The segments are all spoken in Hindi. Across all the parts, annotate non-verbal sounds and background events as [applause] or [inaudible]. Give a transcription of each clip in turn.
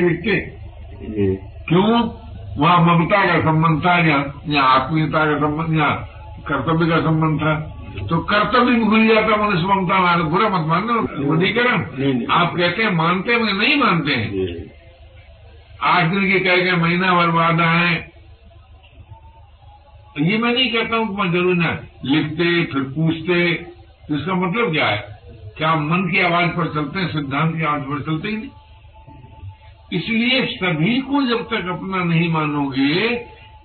लिखते जी क्यों वहाँ ममता का संबंध था या या आत्मीयता का संबंध या कर्तव्य का संबंध था तो कर्तव्य भी भूल जाता मनुष्य ममता में बुरा मत मानना नहीं। आप कहते हैं मानते हैं नहीं मानते हैं जी आठ दिन के कह के महीना भर वादा है ये मैं नहीं कहता हूँ कि मैं ज़रूर ना लिखते फिर पूछते इसका मतलब क्या है क्या मन की आवाज़ पर चलते हैं सिद्धांत की आवाज़ पर चलते ही नहीं इसलिए सभी को जब तक अपना नहीं मानोगे,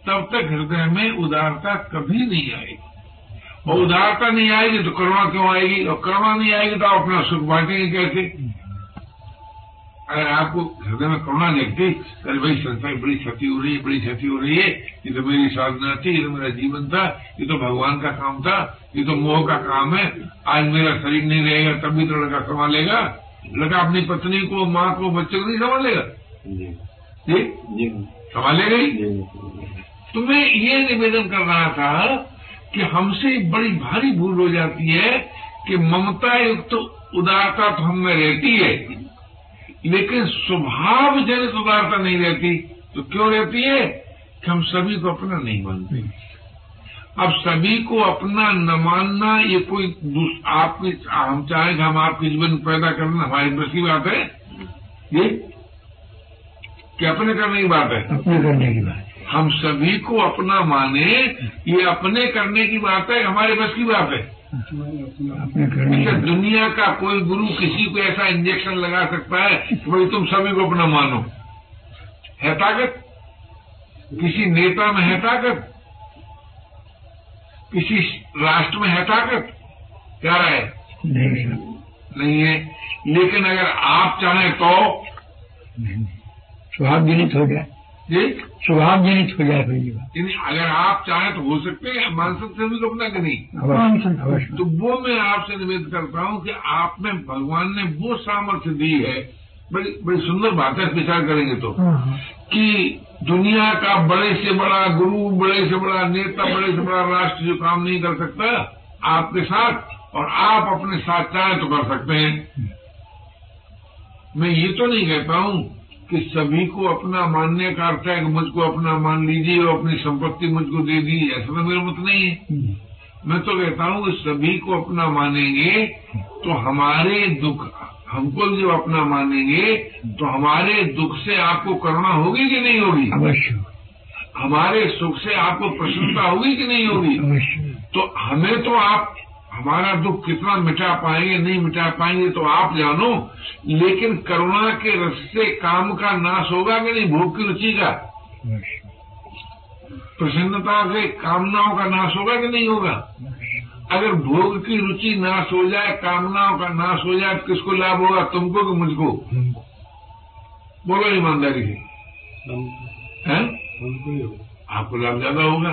तब तक हृदय में उदारता कभी नहीं आएगी। और उदारता नहीं आएगी तो करुणा क्यों आएगी? और करुणा नहीं आएगी तो आप अपना सुख बांटेंगे कैसे? अगर आपको हृदय में करुणा देखती, अरे भाई संसार बड़ी क्षति हो रही है, बड़ी क्षति हो रही है, ये तो मेरी साधना थी, ये तो मेरा जीवन था, ये तो भगवान का काम था, ये तो मोह का काम है, आज मेरा शरीर नहीं रहेगा तभी तो लड़का संभालेगा लड़का अपनी पत्नी को माँ को बच्चे को नहीं संभालेगा जी। जी? संभालेगा ही तो मैं ये निवेदन कर रहा था कि हमसे बड़ी भारी भूल हो जाती है कि ममता युक्त तो उदारता तो हम में रहती है लेकिन स्वभाव जनित उदारता नहीं रहती। तो क्यों रहती है कि हम सभी को अपना नहीं मानते? अब सभी को अपना न मानना ये कोई आपकी हम चाहें कि हम आपके जीवन में पैदा करना हमारी बस की बात है। ये कि अपने करने की बात है। अपने करने की बात हम सभी को अपना माने ये अपने करने की बात है हमारे बस की बात है। अपने करने की अच्छा दुनिया का कोई गुरु किसी को ऐसा इंजेक्शन लगा सकता है कि भाई तुम सभी को अपना मानो। है ताकत? किसी नेता में है ताकत? किसी राष्ट्र में है ताकत? क्या रहा है नहीं। नहीं है। लेकिन अगर आप चाहें तो नहीं। स्वभाव जनित हो जाए। जी? स्वभाव जनित हो जाए ये अगर आप चाहें तो हो सकते हैं। मान सकते हैं सभी को कि नहीं तो वो मैं आपसे निवेदन करता हूँ कि आप में भगवान ने वो सामर्थ्य दी है बड़ी बड़ी सुंदर बात है विचार करेंगे तो हाँ, हाँ। कि दुनिया का बड़े से बड़ा गुरु बड़े से बड़ा नेता बड़े से बड़ा राष्ट्र जो काम नहीं कर सकता आपके साथ और आप अपने साथ चाहे तो कर सकते हैं मैं ये तो नहीं कहता हूँ कि सभी को अपना मानने का अर्थ है कि मुझको अपना मान लीजिए और अपनी संपत्ति मुझको दे दी ऐसा तो मेरा मत नहीं है हम्म। मैं तो कहता हूँ कि सभी को अपना मानेंगे तो हमारे दुख हमको जब अपना मानेंगे तो हमारे दुख से आपको करुणा होगी कि नहीं होगी? अवश्य। हमारे सुख से आपको प्रसन्नता होगी कि नहीं होगी? अवश्य। तो हमें तो आप हमारा दुख कितना मिटा पाएँगे नहीं मिटा पाएँगे तो आप जानो लेकिन करुणा के रस से काम का नाश होगा कि नहीं? भोग की रुचि का? प्रसन्नता से कामनाओं का नाश होगा कि नहीं होगा? अगर भोग की रुचि नाश हो जाए कामनाओं का नाश हो जाए तो किसको लाभ होगा? तुमको कि मुझको। बोलो ईमानदारी से। आपको लाभ ज़्यादा होगा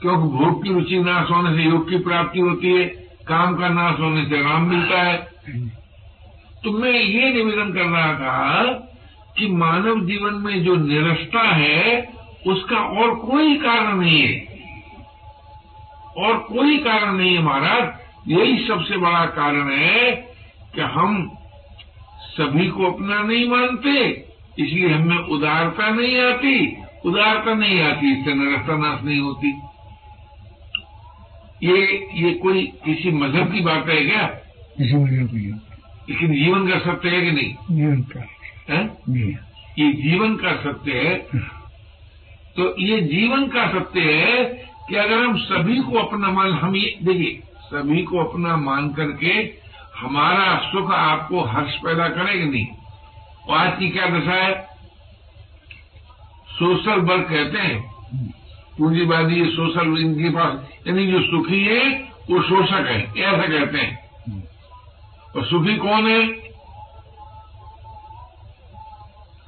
क्योंकि भोग की रुचि नाश होने से योग की प्राप्ति होती है काम का नाश होने से राम मिलता है। तो मैं ये निवेदन कर रहा था कि मानव जीवन में जो निरस्ता है उसका और कोई कारण नहीं है। और कोई कारण नहीं है महाराज। यही सबसे बड़ा कारण है कि हम सभी को अपना नहीं मानते इसलिए हमें उदारता नहीं आती। उदारता नहीं आती इससे निरस्ता नाश नहीं होती। ये ये कोई किसी मज़हब की बात है क्या? इसी वजह को लेकिन जीवन का सत्य है कि नहीं? जीवन का है? ये जीवन का सत्य है। तो ये जीवन का सत्य है कि अगर हम सभी को अपना मान, हम ये, देखिए, सभी को अपना मान करके हमारा सुख आपको हर्ष पैदा करेगा नहीं? और आज की क्या दशा है? सोशल वर्क कहते हैं। पूंजीवादी सोशल, इनके पास, यानी जो सुखी है, वो शोषक है ऐसा कहते हैं। और सुखी कौन है?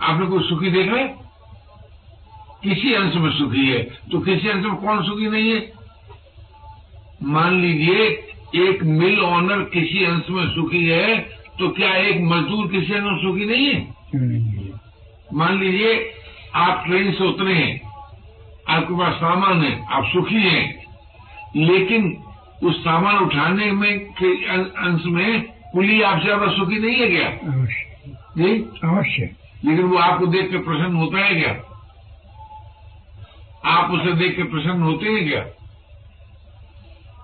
आपने कोई सुखी देखा है? किसी अंश में सुखी है। तो किसी अंश में कौन सुखी नहीं है? मान लीजिए एक मिल ऑनर किसी अंश में सुखी है तो क्या एक मजदूर किसी अंश में सुखी नहीं है? मान लीजिए आप ट्रेन से उतरे हैं आपके पास सामान है आप सुखी हैं लेकिन उस सामान उठाने में के अं- अंश में कुली आपसे ज़्यादा सुखी नहीं है क्या? अवश्य। अवश्य। लेकिन वो आपको देख के प्रसन्न होता है क्या? आप उसे देख के प्रसन्न होते हैं क्या?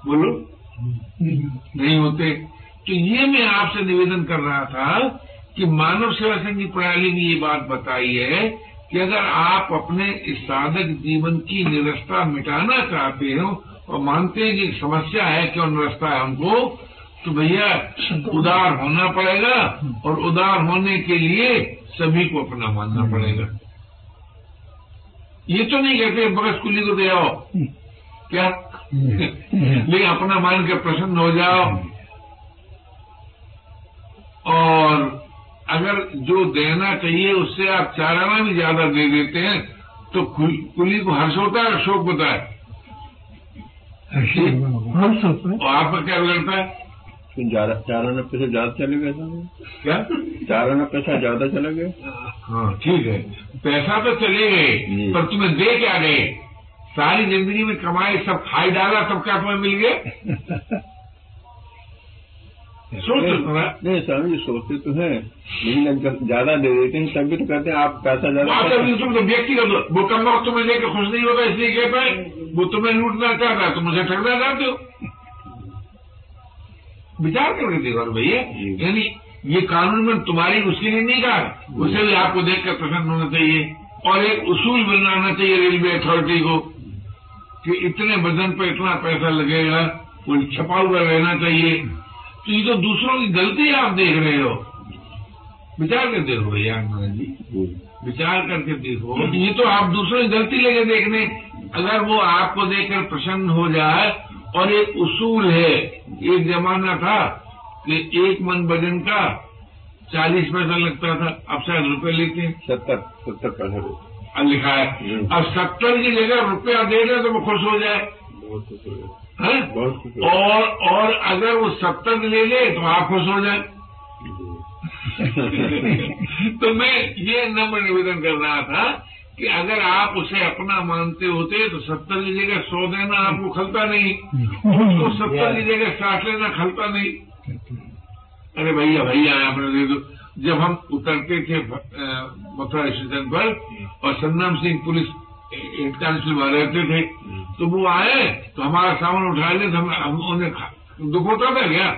बोलो। नहीं होते। तो ये मैं आपसे निवेदन कर रहा था कि मानव सेवा संघ की प्रणाली में ये बात बताई है कि अगर आप अपने इस साधक जीवन की निरस्ता मिटाना चाहते हो और मानते हैं कि समस्या है, क्यों निरस्ता है हमको तो भैया उदार होना पड़ेगा और उदार होने के लिए सभी को अपना मानना पड़ेगा। ये तो नहीं कहते बगस कुली को दे आओ। क्या? लेकिन अपना मान के प्रसन्न हो जाओ। और अगर जो देना चाहिए उससे आप चार आना भी ज़्यादा दे देते हैं तो कुली को हर्ष होता है शोक होता है। और आपका क्या बिगड़ता है? चार आना पैसा ज़्यादा चले गए क्या? चार आना पैसा ज़्यादा चले गए हाँ ठीक है। पैसा तो चले गए पर तुम्हें दे क्या गए सारी ज़िंदगी में कमाई सब खाई डाला सब क्या तुम्हें मिल गए [laughs] सोच नहीं स्वामी जी सोचते तो है। लेकिन ज़्यादा दे देते हैं तभी तो कहते हैं आप पैसा ज़्यादा तो व्यक्तिगत वो कम वक्त तुम्हें लेकर खुश नहीं होता इसलिए कहता है वो तुम्हें लूटना चाहता है तुम मुझे ठगना चाहते हो। विचार करके देखो भैया यानी ये कानून में तुम्हारी उसके लिए नहीं कहा। उसे भी आपको देखकर प्रसन्न होना चाहिए और एक उसूल बनाना चाहिए रेलवे अथॉरिटी को कि इतने वज़न पर इतना पैसा लगेगा वो छपा हुआ रहना चाहिए। तो ये तो दूसरों की गलती आप देख रहे हो। विचार कर देखो भैया आनंद जी। विचार करके देखो। ये तो आप दूसरों की गलती लेके देखने। अगर वो आपको देखकर प्रसन्न हो जाए और एक उसूल है एक जमाना था कि एक मन वज़न का चालीस पैसा लगता था अब शायद रुपए लेते हैं। सत्तर सत्तर पैसा लिखा है अब सत्तर की जगह रुपया दे रहे तो वो खुश हो जाए। है? और और अगर वो सत्तर ले ले तो आप खुश हो जाए। [laughs] तो मैं ये नम्र निवेदन कर रहा था कि अगर आप उसे अपना मानते होते तो सत्तर की जगह सौ देना आपको खलता नहीं। उसको सत्तर की जगह साठ लेना खलता नहीं। अरे भैया भैया आपने दे दो। जब हम उतरते थे मथुरा स्टेशन पर और Sannam Singh police head constable रहते थे तो वो आए तो हमारा सामान उठा ले तो हम उन्हें दुख होता था क्या?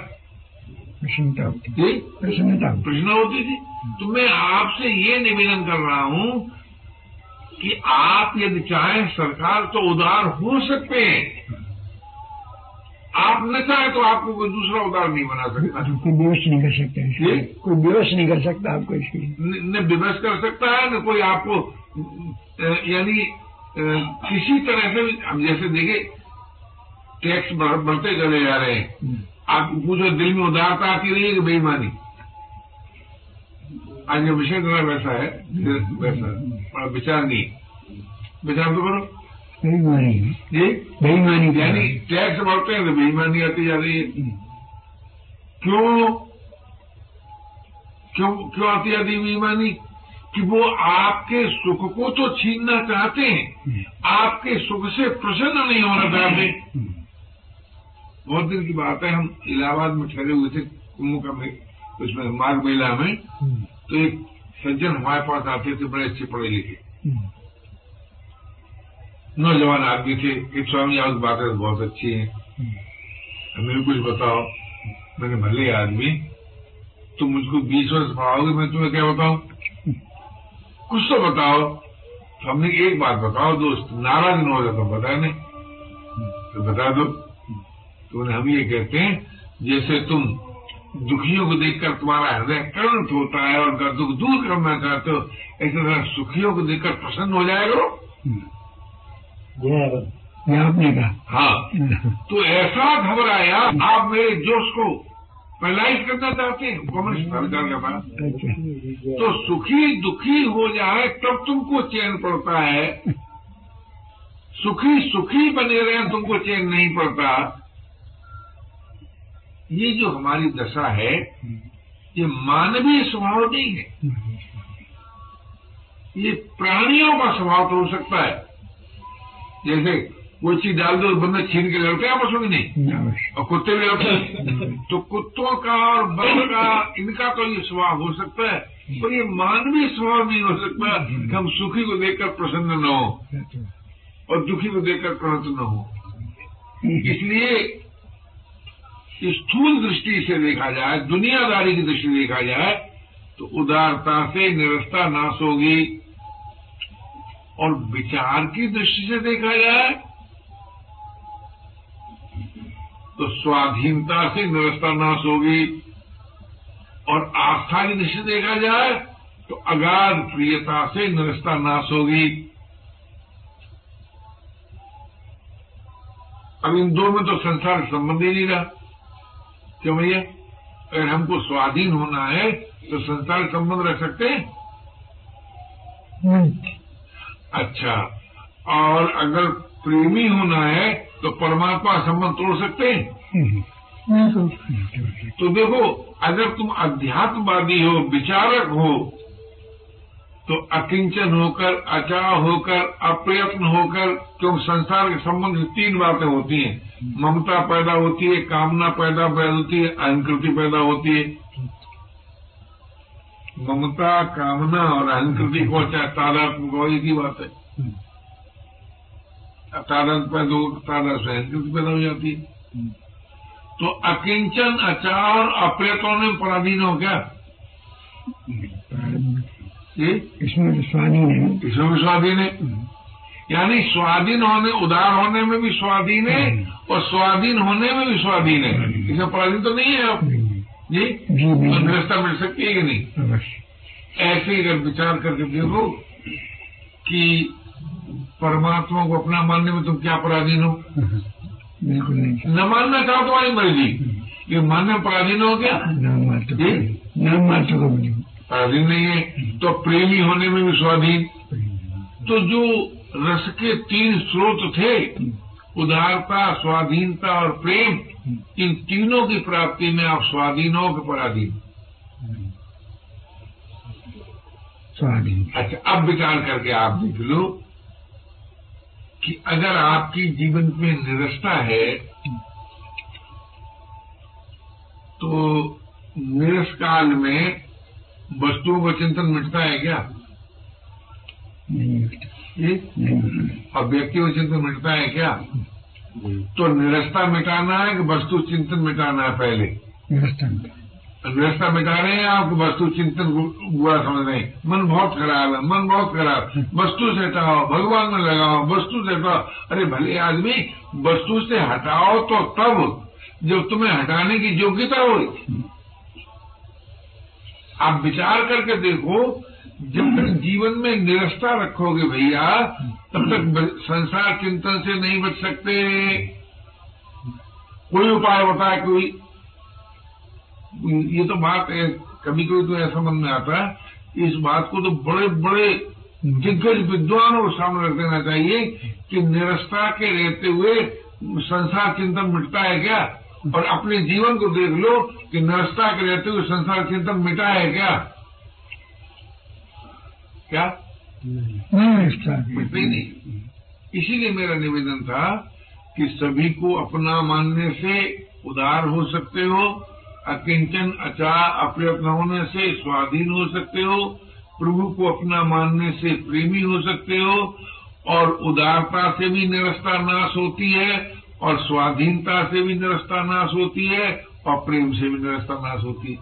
प्रसन्नता होती प्रसन्नता प्रश्न होती थी। तो मैं आपसे ये निवेदन कर रहा हूँ कि आप यदि चाहें सरकार तो उदार हो सकते हैं। आप न चाहे तो आपको कोई दूसरा उदार नहीं बना सकता। कोई विवश नहीं कर सकते जी? कोई विवश नहीं कर सकता आपको इसके लिए। न विवश कर सकता है न कोई आपको यानी किसी तरह से अब जैसे देखिए टैक्स बढ़ते चले जा रहे हैं। आप पूछो दिल में उदारता आती रही है कि बेईमानी? आज ये विषय थोड़ा वैसा है वैसा बड़ा विचार नहीं। विचार तो करो। बेईमानी। जी? बेईमानी यानी टैक्स बढ़ते हैं तो बेईमानी आती जा रही है। क्यों? क्यों क्यों आती जाती है बेईमानी? कि वो आपके सुख को तो छीनना चाहते हैं। आपके सुख से प्रसन्न नहीं होना चाहते। बहुत दिन की बात है हम इलाहाबाद में ठहरे हुए थे कुंभ का उसमें मार्ग मेला में। तो एक सज्जन हमारे पास आते थे बड़े अच्छे पढ़े लिखे। नौजवान आदमी थे एक स्वामी आज बातें बहुत अच्छी हैं। हमें कुछ बताओ। मैंने भले आदमी तुम मुझको बीस वर्ष पढ़ाओगे मैं तुम्हें क्या बताऊँ? कुछ तो बताओ। तो हमने एक बात बताओ दोस्त नाराज़ न हो जाए तो बता नहीं तो बता दो। तो हम ये कहते हैं जैसे तुम दुखियों को देखकर तुम्हारा हृदय करुण होता है और उनका दुख दूर करना चाहते हो ऐसे तरह सुखियों को देखकर प्रसन्न हो जाए आपने कहा। हाँ। तो ऐसा घबराया आप मेरे जोश को पैलाइज करना चाहते हैं? सरकार का अच्छा। तो सुखी दुखी हो जाए तब तुमको चैन पड़ता है। सुखी सुखी बने रहे तुमको चैन नहीं पड़ता। ये जो हमारी दशा है ये मानवीय स्वभाव नहीं है। ये प्राणियों का स्वभाव तो हो सकता है। जैसे कोई चीज़ डाल दो बंदा छीन के लड़ते हैं आपस में नहीं। और कुत्ते भी हैं [laughs] तो कुत्तों का और बंद का इनका तो ये स्वभाव हो सकता है। पर ये मानवीय स्वभाव नहीं हो सकता कि हम सुखी को देखकर प्रसन्न न हो। और दुखी को देखकर क्रोध न हो। [laughs] इसलिए स्थूल दृष्टि से देखा जाए, दुनियादारी की दृष्टि देखा जाए तो उदारता से, निरस्ता नाश होगी। और विचार की दृष्टि से देखा जाए तो स्वाधीनता से निरस्ता नाश होगी। और आस्था की दृष्टि देखा जाए तो अगाध प्रियता से निरस्ता नाश होगी। अब इन दो में तो संसार संबंध ही नहीं रहा। क्यों भैया? अगर हमको स्वाधीन होना है तो संसार संबंध रख सकते हैं? अच्छा। और अगर प्रेमी होना है तो परमात्मा संबंध तोड़ सकते हैं? तो देखो अगर तुम अध्यात्मवादी हो विचारक हो तो अकिंचन होकर अचा होकर, अप्रयत्न होकर, क्योंकि संसार के संबंध तीन बातें होती हैं। ममता पैदा होती है, कामना पैदा होती है, अहंकृति पैदा होती है। ममता, कामना और अहंकृति को चाहे तादात्म को एक ही बात है। तादात पैदा तादात से अहंकृति पैदा हो जाती है। तो अकिंचन, अचार अप्रयत्न होने में पराधीन हो क्या? इसमें तो स्वाधीन है इसमें भी स्वाधीन है? यानी स्वाधीन होने उदार होने में भी स्वाधीन है और स्वाधीन होने में भी स्वाधीन है। इसमें पराधीन तो नहीं है आप? जी? व्यवस्था मिल सकती है कि नहीं? ऐसे ही अगर विचार करके देखो कि परमात्मा को अपना मानने में तुम क्या पराधीन हो? बिल्कुल नहीं। न मानना चाहो तुम्हारी मर्ज़ी ये मानने पराधीन हो क्या? नाम मात्र को? नाम मात्र को बोली पराधीन नहीं है तो प्रेमी होने में भी स्वाधीन। तो जो रस के तीन स्रोत थे उदारता स्वाधीनता और प्रेम इन तीनों की प्राप्ति में आप स्वाधीन हो कि पराधीन? स्वाधीन। अच्छा अब विचार करके आप देख लो कि अगर आपकी जीवन में निरस्ता है तो निरस काल में वस्तुओं का चिंतन मिटता है क्या? नहीं मिलता ये और व्यक्ति का चिंतन मिटता है क्या? तो निरस्ता मिटाना है कि वस्तु चिंतन मिटाना है पहले? में निरस्ता मिटा रहे हैं आपको वस्तु चिंतन को बुरा समझ रहे हैं? मन बहुत खराब है मन बहुत खराब। वस्तु से हटाओ भगवान में लगाओ वस्तु से हटाओ। अरे भले आदमी वस्तु से हटाओ तो तब जब तुम्हें हटाने की योग्यता हो आप विचार करके देखो जब तक जीवन में निरस्ता रखोगे भैया तब तक संसार चिंतन से नहीं बच सकते। कोई उपाय बताए कोई? ये तो बात है कभी कभी तो ऐसा मन में आता है इस बात को तो बड़े बड़े दिग्गज विद्वानों को सामने रख देना चाहिए कि निरस्ता के रहते हुए संसार चिंतन मिटता है क्या? और अपने जीवन को देख लो कि निरस्ता के रहते हुए संसार चिंतन मिटा है क्या? क्या? नहीं मिटते ही नहीं। इसीलिए मेरा निवेदन था कि सभी को अपना मानने से उदार हो सकते हो अकिंचन अचा अप्रयत्न होने से स्वाधीन हो सकते हो प्रभु को अपना मानने से प्रेमी हो सकते हो और उदारता से भी निरस्ता नाश होती है और स्वाधीनता से भी निरस्ता नाश होती है और प्रेम से भी निरस्ता नाश होती है।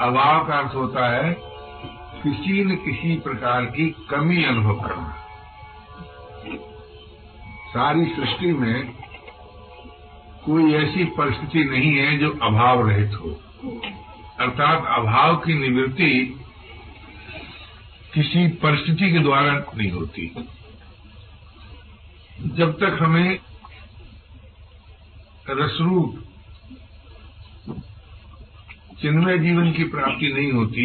अभाव का अर्थ होता है, किसी न किसी प्रकार की कमी अनुभव करना। सारी सृष्टि में कोई ऐसी परिस्थिति नहीं है जो अभाव रहित हो। अर्थात अभाव की निवृत्ति किसी परिस्थिति के द्वारा नहीं होती। जब तक हमें रसरूप। चिन्मय जीवन की प्राप्ति नहीं होती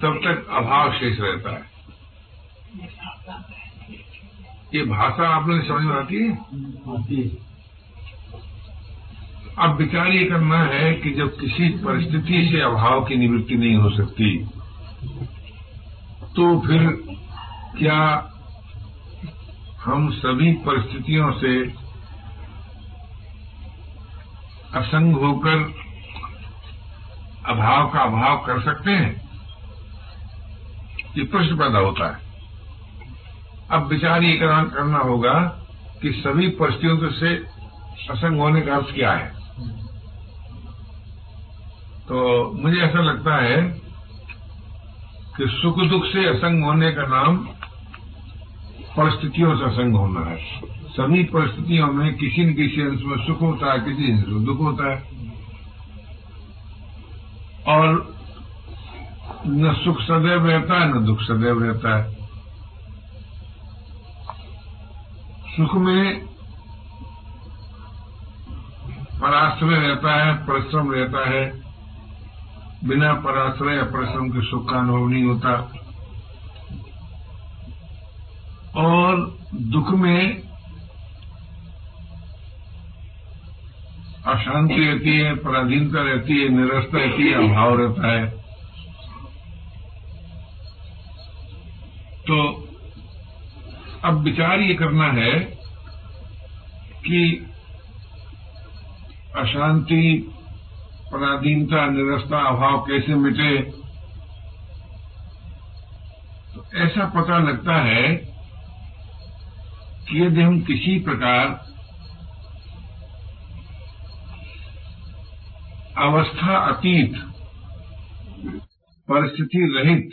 तब तक अभाव शेष रहता है। ये भाषा आप लोग समझ में आती है। अब विचार ये करना है कि जब किसी परिस्थिति से अभाव की निवृत्ति नहीं हो सकती तो फिर क्या हम सभी परिस्थितियों से असंग होकर अभाव का अभाव कर सकते हैं, ये प्रश्न पैदा होता है। अब विचार ये करना होगा कि सभी परिस्थितियों से असंग होने का अर्थ क्या है। तो मुझे ऐसा लगता है कि सुख दुख से असंग होने का नाम परिस्थितियों से संग होना है। सभी परिस्थितियों में किसी न किसी अंश में सुख होता है, किसी अंश में दुख होता है। और न सुख सदैव रहता है, न दुख सदैव रहता है। सुख में पराश्रय रहता है, परिश्रम रहता है। बिना पराश्रय या परिश्रम के सुख का अनुभव नहीं होता। और दुख में अशांति रहती है, पराधीनता रहती है, निरस्ता रहती है, अभाव रहता है। तो अब विचार ये करना है कि अशांति, पराधीनता, निरस्ता, अभाव कैसे मिटे? तो ऐसा पता लगता है कि यदि हम किसी प्रकार अवस्था अतीत, परिस्थिति रहित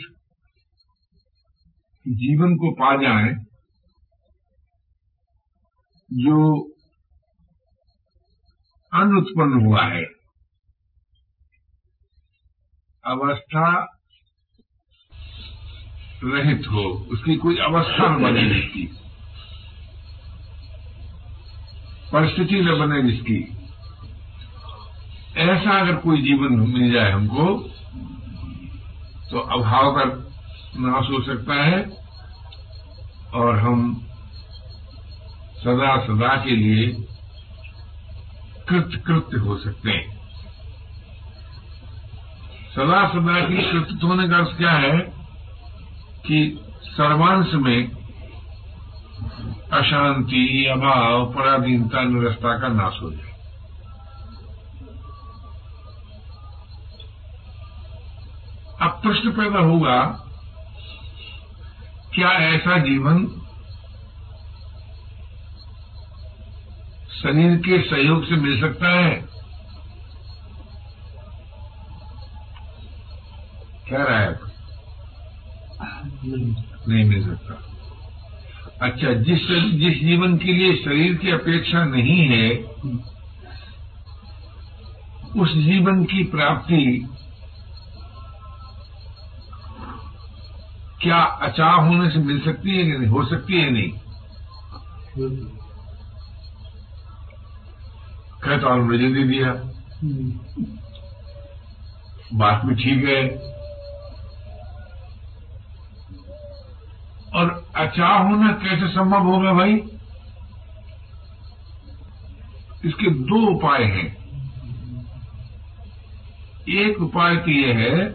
जीवन को पा जाए, जो अनुत्पन्न हुआ है। अवस्था रहित हो, उसकी कोई अवस्था न बने जिसकी परिस्थिति न बने जिसकी ऐसा अगर कोई जीवन मिल जाए हमको तो अभाव का नाश हो सकता है और हम सदा सदा के लिए कृत कृत्य हो सकते हैं। सदा सदा की कृत होने का अर्थ क्या है कि सर्वांश में अशांति, अभाव, पराधीनता, निरस्ता का नाश हो जाए। अब प्रश्न पैदा होगा, क्या ऐसा जीवन शरीर के सहयोग से मिल सकता है? क्या राय नहीं मिल सकता। अच्छा जिस जिस जीवन के लिए शरीर की अपेक्षा नहीं है उस जीवन की प्राप्ति क्या अचाह होने से मिल सकती है कि नहीं हो सकती है नहीं? कहता और मुझे दे दिया। बात भी ठीक है। और अचाह होना कैसे संभव होगा भाई? इसके दो उपाय हैं। एक उपाय तो यह है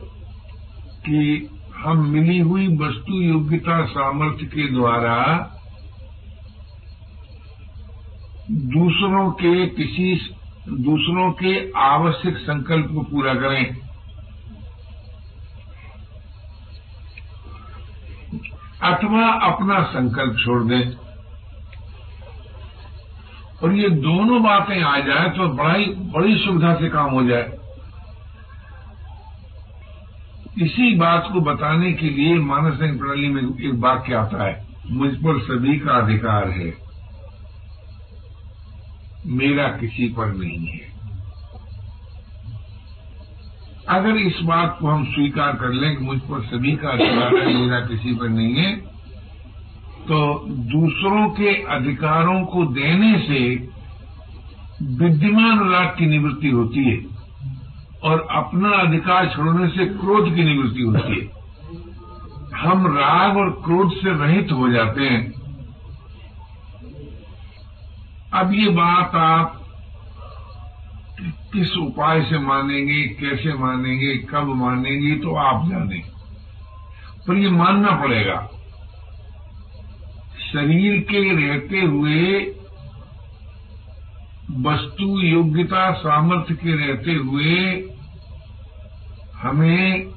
कि हम मिली हुई वस्तु योग्यता सामर्थ्य के द्वारा दूसरों के किसी दूसरों के आवश्यक संकल्प को पूरा करें। अथवा अपना संकल्प छोड़ दें। और ये दोनों बातें आ जाए तो बड़ी सुविधा से काम हो जाए। इसी बात को बताने के लिए मानस प्रणाली में एक वाक्य आता है? मुझ पर सभी का अधिकार है। मेरा किसी पर नहीं है। अगर इस बात को हम स्वीकार कर लें कि मुझ पर सभी का अधिकार है, मेरा किसी पर नहीं है तो दूसरों के अधिकारों को देने से विद्यमान राग की निवृत्ति होती है और अपना अधिकार छोड़ने से क्रोध की निवृत्ति होती है। हम राग और क्रोध से रहित हो जाते हैं। अब ये बात आप किस उपाय से मानेंगे, कैसे मानेंगे, कब मानेंगे तो आप जाने। पर ये मानना पड़ेगा, शरीर के रहते हुए वस्तु योग्यता, सामर्थ्य के रहते हुए हमें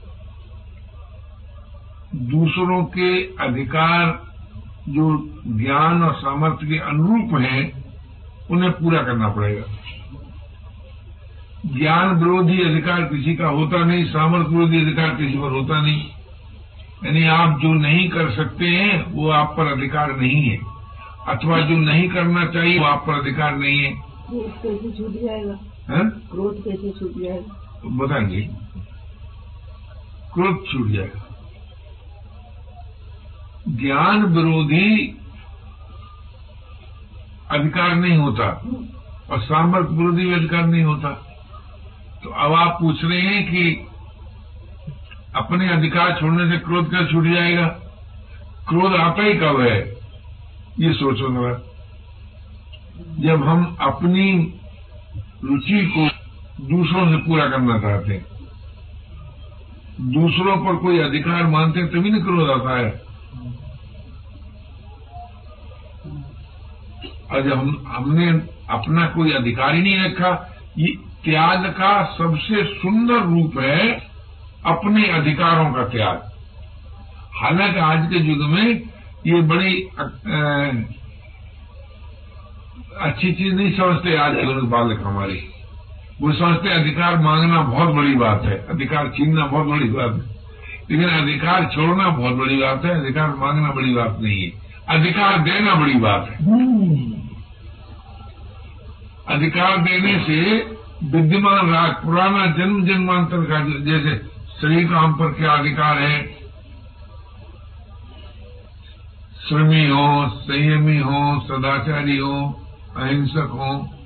दूसरों के अधिकार, जो ज्ञान और सामर्थ्य के अनुरूप हैं, उन्हें पूरा करना पड़ेगा। ज्ञान विरोधी अधिकार किसी का होता नहीं सामर्थ्य विरोधी अधिकार किसी पर होता नहीं। यानी आप जो नहीं कर सकते हैं वो आप पर अधिकार नहीं है। अथवा जो नहीं करना चाहिए वो आप पर अधिकार नहीं है। क्रोध कैसे छूट जाएगा क्रोध कैसे छूट जाएगा? तो बताएँगे क्रोध छूट जाएगा। ज्ञान विरोधी अधिकार नहीं होता और सामर्थ्य विरोधी भी अधिकार नहीं होता। तो अब आप पूछ रहे हैं कि अपने अधिकार छोड़ने से क्रोध क्या छूट जाएगा? क्रोध आता ही कब है? ये सोचो जरा। जब हम अपनी रुचि को दूसरों से पूरा करना चाहते हैं, दूसरों पर कोई अधिकार मानते हैं, तभी न क्रोध आता है। और जब हम, हमने अपना कोई अधिकार ही नहीं रखा। त्याग का सबसे सुंदर रूप है अपने अधिकारों का त्याग। हालाँकि आज के युग में ये बड़ी अच्छी चीज़ नहीं समझते आज के लोग बालक हमारे। वो समझते अधिकार मांगना बहुत बड़ी बात है, अधिकार छीनना बहुत बड़ी बात है। लेकिन अधिकार छोड़ना बहुत बड़ी बात है, अधिकार मांगना बड़ी बात नहीं है। अधिकार देना बड़ी बात है। अधिकार देने से विद्यमान राज, पुराना जन्म जन्मांतर का जैसे शरीर का हम पर क्या अधिकार है? श्रमी हो, संयमी हो, सदाचारी हो, अहिंसक हो,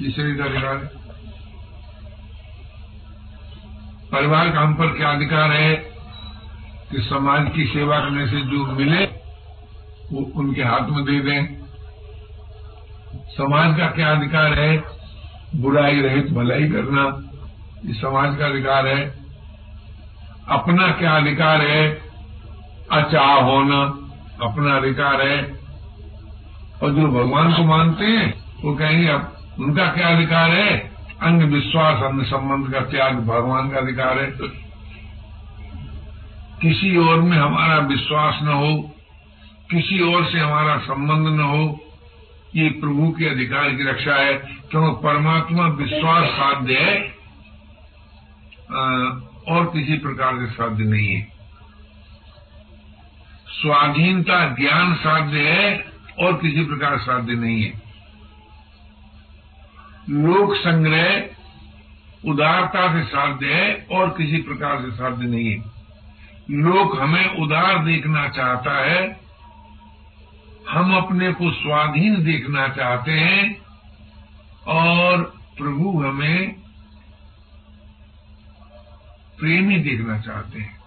ये शरीर का अधिकार है। परिवार का हम पर क्या अधिकार है? कि समाज की सेवा करने से जो मिले, वो उनके हाथ में दे दें। समाज का क्या अधिकार है? बुराई रहित भलाई करना। ये समाज का अधिकार है। अपना क्या अधिकार है? अचाह होना अपना अधिकार है। और जो भगवान को मानते हैं, वो कहेंगे, अब उनका क्या अधिकार है? अन्य विश्वास अन्य संबंध का त्याग भगवान का अधिकार है। किसी और में हमारा विश्वास न हो, किसी और से हमारा संबंध न हो ये प्रभु के अधिकार की रक्षा है, क्योंकि परमात्मा विश्वास साध्य है और किसी प्रकार से साध्य नहीं है। स्वाधीनता ज्ञान साध्य है, और किसी प्रकार साध्य नहीं है। लोक संग्रह उदारता से साध्य है, और किसी प्रकार से साध्य नहीं है। लोक हमें उदार देखना चाहता है हम अपने को स्वाधीन देखना चाहते हैं और प्रभु हमें प्रेमी देखना चाहते हैं।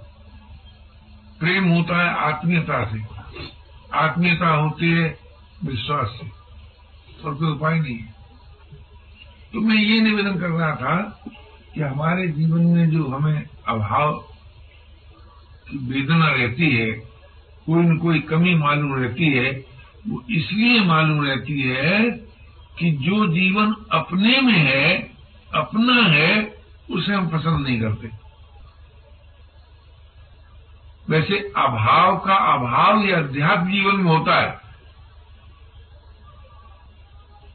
प्रेम होता है आत्मीयता से। आत्मीयता होती है विश्वास से। और कोई उपाय नहीं है। तो मैं ये निवेदन कर रहा था कि हमारे जीवन में जो हमें अभाव की वेदना रहती है कोई न कोई कमी मालूम रहती है। वो इसलिए मालूम रहती है कि जो जीवन अपने में है, अपना है, उसे हम पसंद नहीं करते। वैसे अभाव का अभाव ये अध्यात्म जीवन में होता है।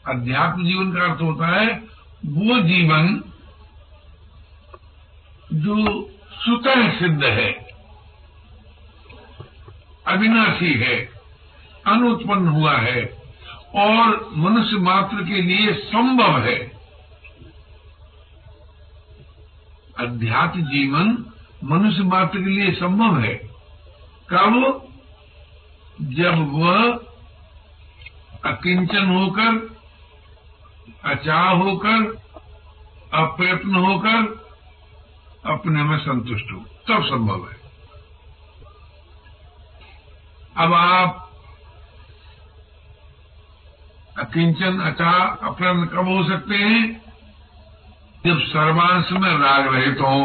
अध्यात्म जीवन का अर्थ होता है, वो जीवन जो स्वतः सिद्ध है। अविनाशी है, अनुत्पन्न हुआ है और मनुष्य मात्र के लिए संभव है। अध्यात्म जीवन मनुष्य मात्र के लिए संभव है। कब? जब वह अकिंचन होकर अचाह होकर, अप्रयत्न होकर अपने में संतुष्ट हो, तब संभव है। अब आप अकिंचन अचा अप्रयत्न कब हो सकते हैं? जब सर्वांश में राग रहित हो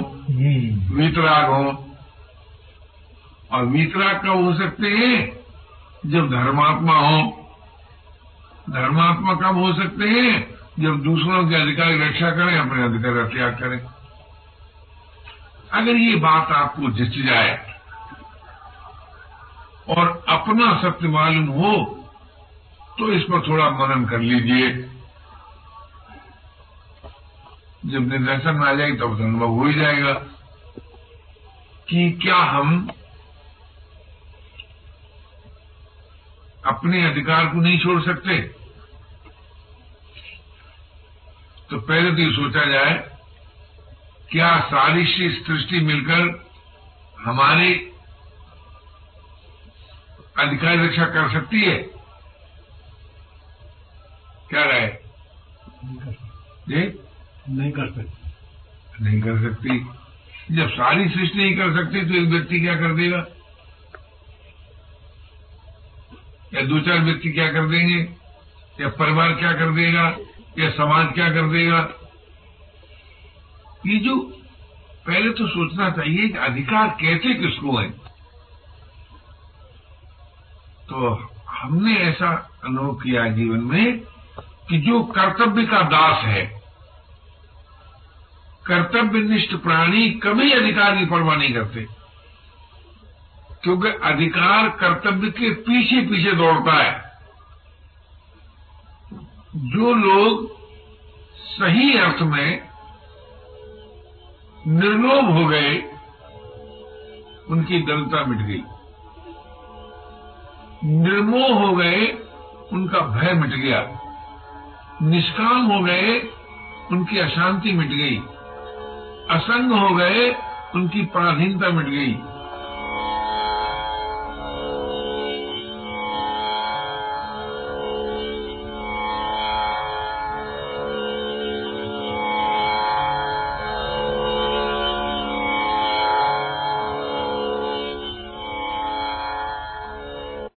वीतराग हो। और वीतराग कब हो सकते हैं? जब धर्मात्मा हो। धर्मात्मा कब हो सकते हैं? जब दूसरों के अधिकार की रक्षा करें अपने अधिकार का त्याग करें। अगर ये बात आपको जच जाए और अपना सत्य मालूम हो तो इस पर थोड़ा मनन कर लीजिए। जब निर्दर्शन आ जाएगी, तब तो अनुभव हो ही जाएगा कि क्या हम अपने अधिकार को नहीं छोड़ सकते। तो पहले तो ये सोचा जाए, क्या सारी सृष्टि मिलकर हमारे अधिकार रक्षा कर सकती है? क्या राय? जी? नहीं कर सकती। नहीं कर सकती। जब सारी सृष्टि नहीं कर सकती तो एक व्यक्ति क्या कर देगा? या दो चार व्यक्ति क्या कर देंगे? या परिवार क्या कर देगा? या समाज क्या कर देगा? ये जो पहले तो सोचना चाहिए कि अधिकार कैसे किसको है? तो हमने ऐसा अनुभव किया जीवन में कि जो कर्तव्य का दास है, कर्तव्यनिष्ठ प्राणी कभी अधिकार की परवाह नहीं करते, क्योंकि अधिकार कर्तव्य के पीछे पीछे दौड़ता है। जो लोग सही अर्थ में निर्लोभ हो गए, उनकी दलता मिट गई। निर्मोह हो गए, उनका भय मिट गया। निष्काम हो गए, उनकी अशांति मिट गई। असंग हो गए, उनकी पराधीनता मिट गई।